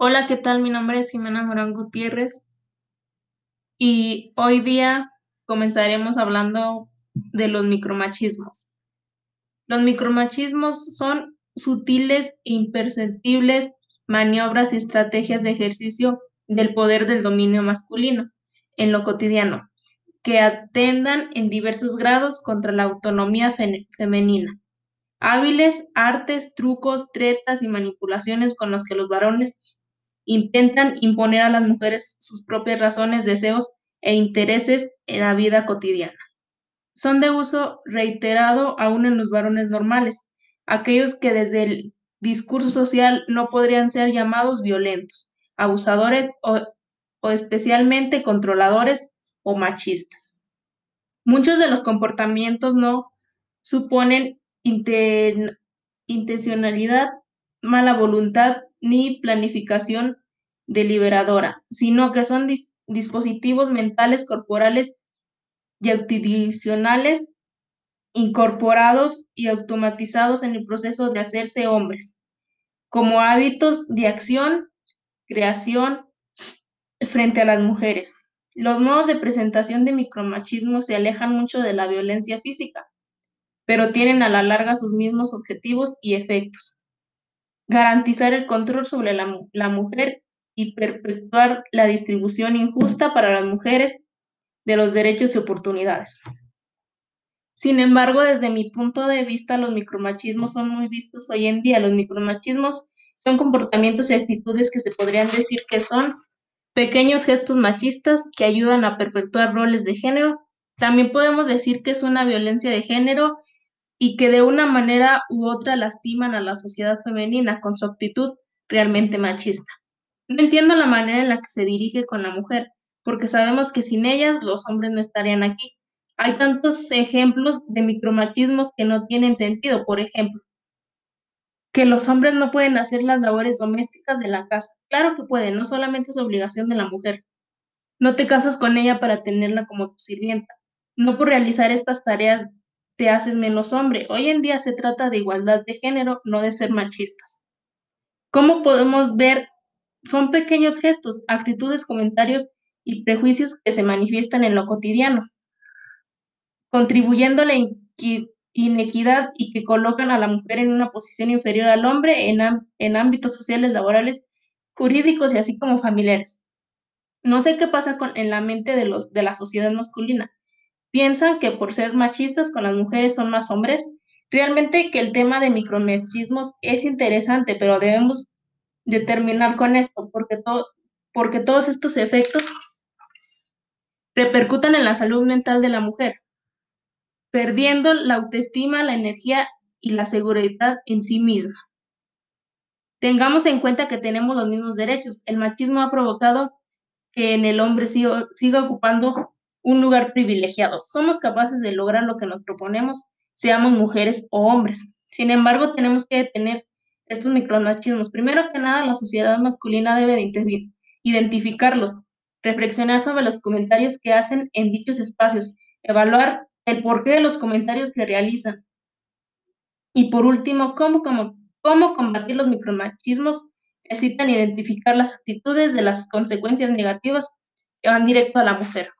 Hola, ¿qué tal? Mi nombre es Jimena Morán Gutiérrez y hoy día comenzaremos hablando de los micromachismos. Los micromachismos son sutiles e imperceptibles maniobras y estrategias de ejercicio del poder del dominio masculino en lo cotidiano, que atendan en diversos grados contra la autonomía femenina. Hábiles artes, trucos, tretas y manipulaciones con los que los varones intentan imponer a las mujeres sus propias razones, deseos e intereses en la vida cotidiana. Son de uso reiterado aún en los varones normales, aquellos que desde el discurso social no podrían ser llamados violentos, abusadores o, especialmente controladores o machistas. Muchos de los comportamientos no suponen intencionalidad, mala voluntad ni planificación deliberadora, sino que son dispositivos mentales, corporales y activacionales incorporados y automatizados en el proceso de hacerse hombres, como hábitos de acción, creación frente a las mujeres. Los modos de presentación de micromachismo se alejan mucho de la violencia física, pero tienen a la larga sus mismos objetivos y efectos. Garantizar el control sobre la, mujer y perpetuar la distribución injusta para las mujeres de los derechos y oportunidades. Sin embargo, desde mi punto de vista, los micromachismos son muy vistos hoy en día. Los micromachismos son comportamientos y actitudes que se podrían decir que son pequeños gestos machistas que ayudan a perpetuar roles de género. También podemos decir que es una violencia de género y que de una manera u otra lastiman a la sociedad femenina con su actitud realmente machista. No entiendo la manera en la que se dirige con la mujer, porque sabemos que sin ellas los hombres no estarían aquí. Hay tantos ejemplos de micromachismos que no tienen sentido, por ejemplo, que los hombres no pueden hacer las labores domésticas de la casa. Claro que pueden, no solamente es obligación de la mujer. No te casas con ella para tenerla como tu sirvienta. No por realizar estas tareas te haces menos hombre. Hoy en día se trata de igualdad de género, no de ser machistas. ¿Cómo podemos ver son pequeños gestos, actitudes, comentarios y prejuicios que se manifiestan en lo cotidiano, contribuyendo a la inequidad y que colocan a la mujer en una posición inferior al hombre en, ámbitos sociales, laborales, jurídicos y así como familiares. No sé qué pasa con, en la mente de, los, de la sociedad masculina. Piensan que por ser machistas con las mujeres son más hombres. Realmente que el tema de micromachismos es interesante, pero debemos de terminar con esto, porque, porque todos estos efectos repercutan en la salud mental de la mujer, perdiendo la autoestima, la energía y la seguridad en sí misma. Tengamos en cuenta que tenemos los mismos derechos. El machismo ha provocado que en el hombre siga ocupando un lugar privilegiado. Somos capaces de lograr lo que nos proponemos, seamos mujeres o hombres. Sin embargo, tenemos que tener estos micromachismos. Primero que nada, la sociedad masculina debe de identificarlos, reflexionar sobre los comentarios que hacen en dichos espacios, evaluar el porqué de los comentarios que realizan. Y por último, cómo combatir los micromachismos. Necesitan identificar las actitudes de las consecuencias negativas que van directo a la mujer.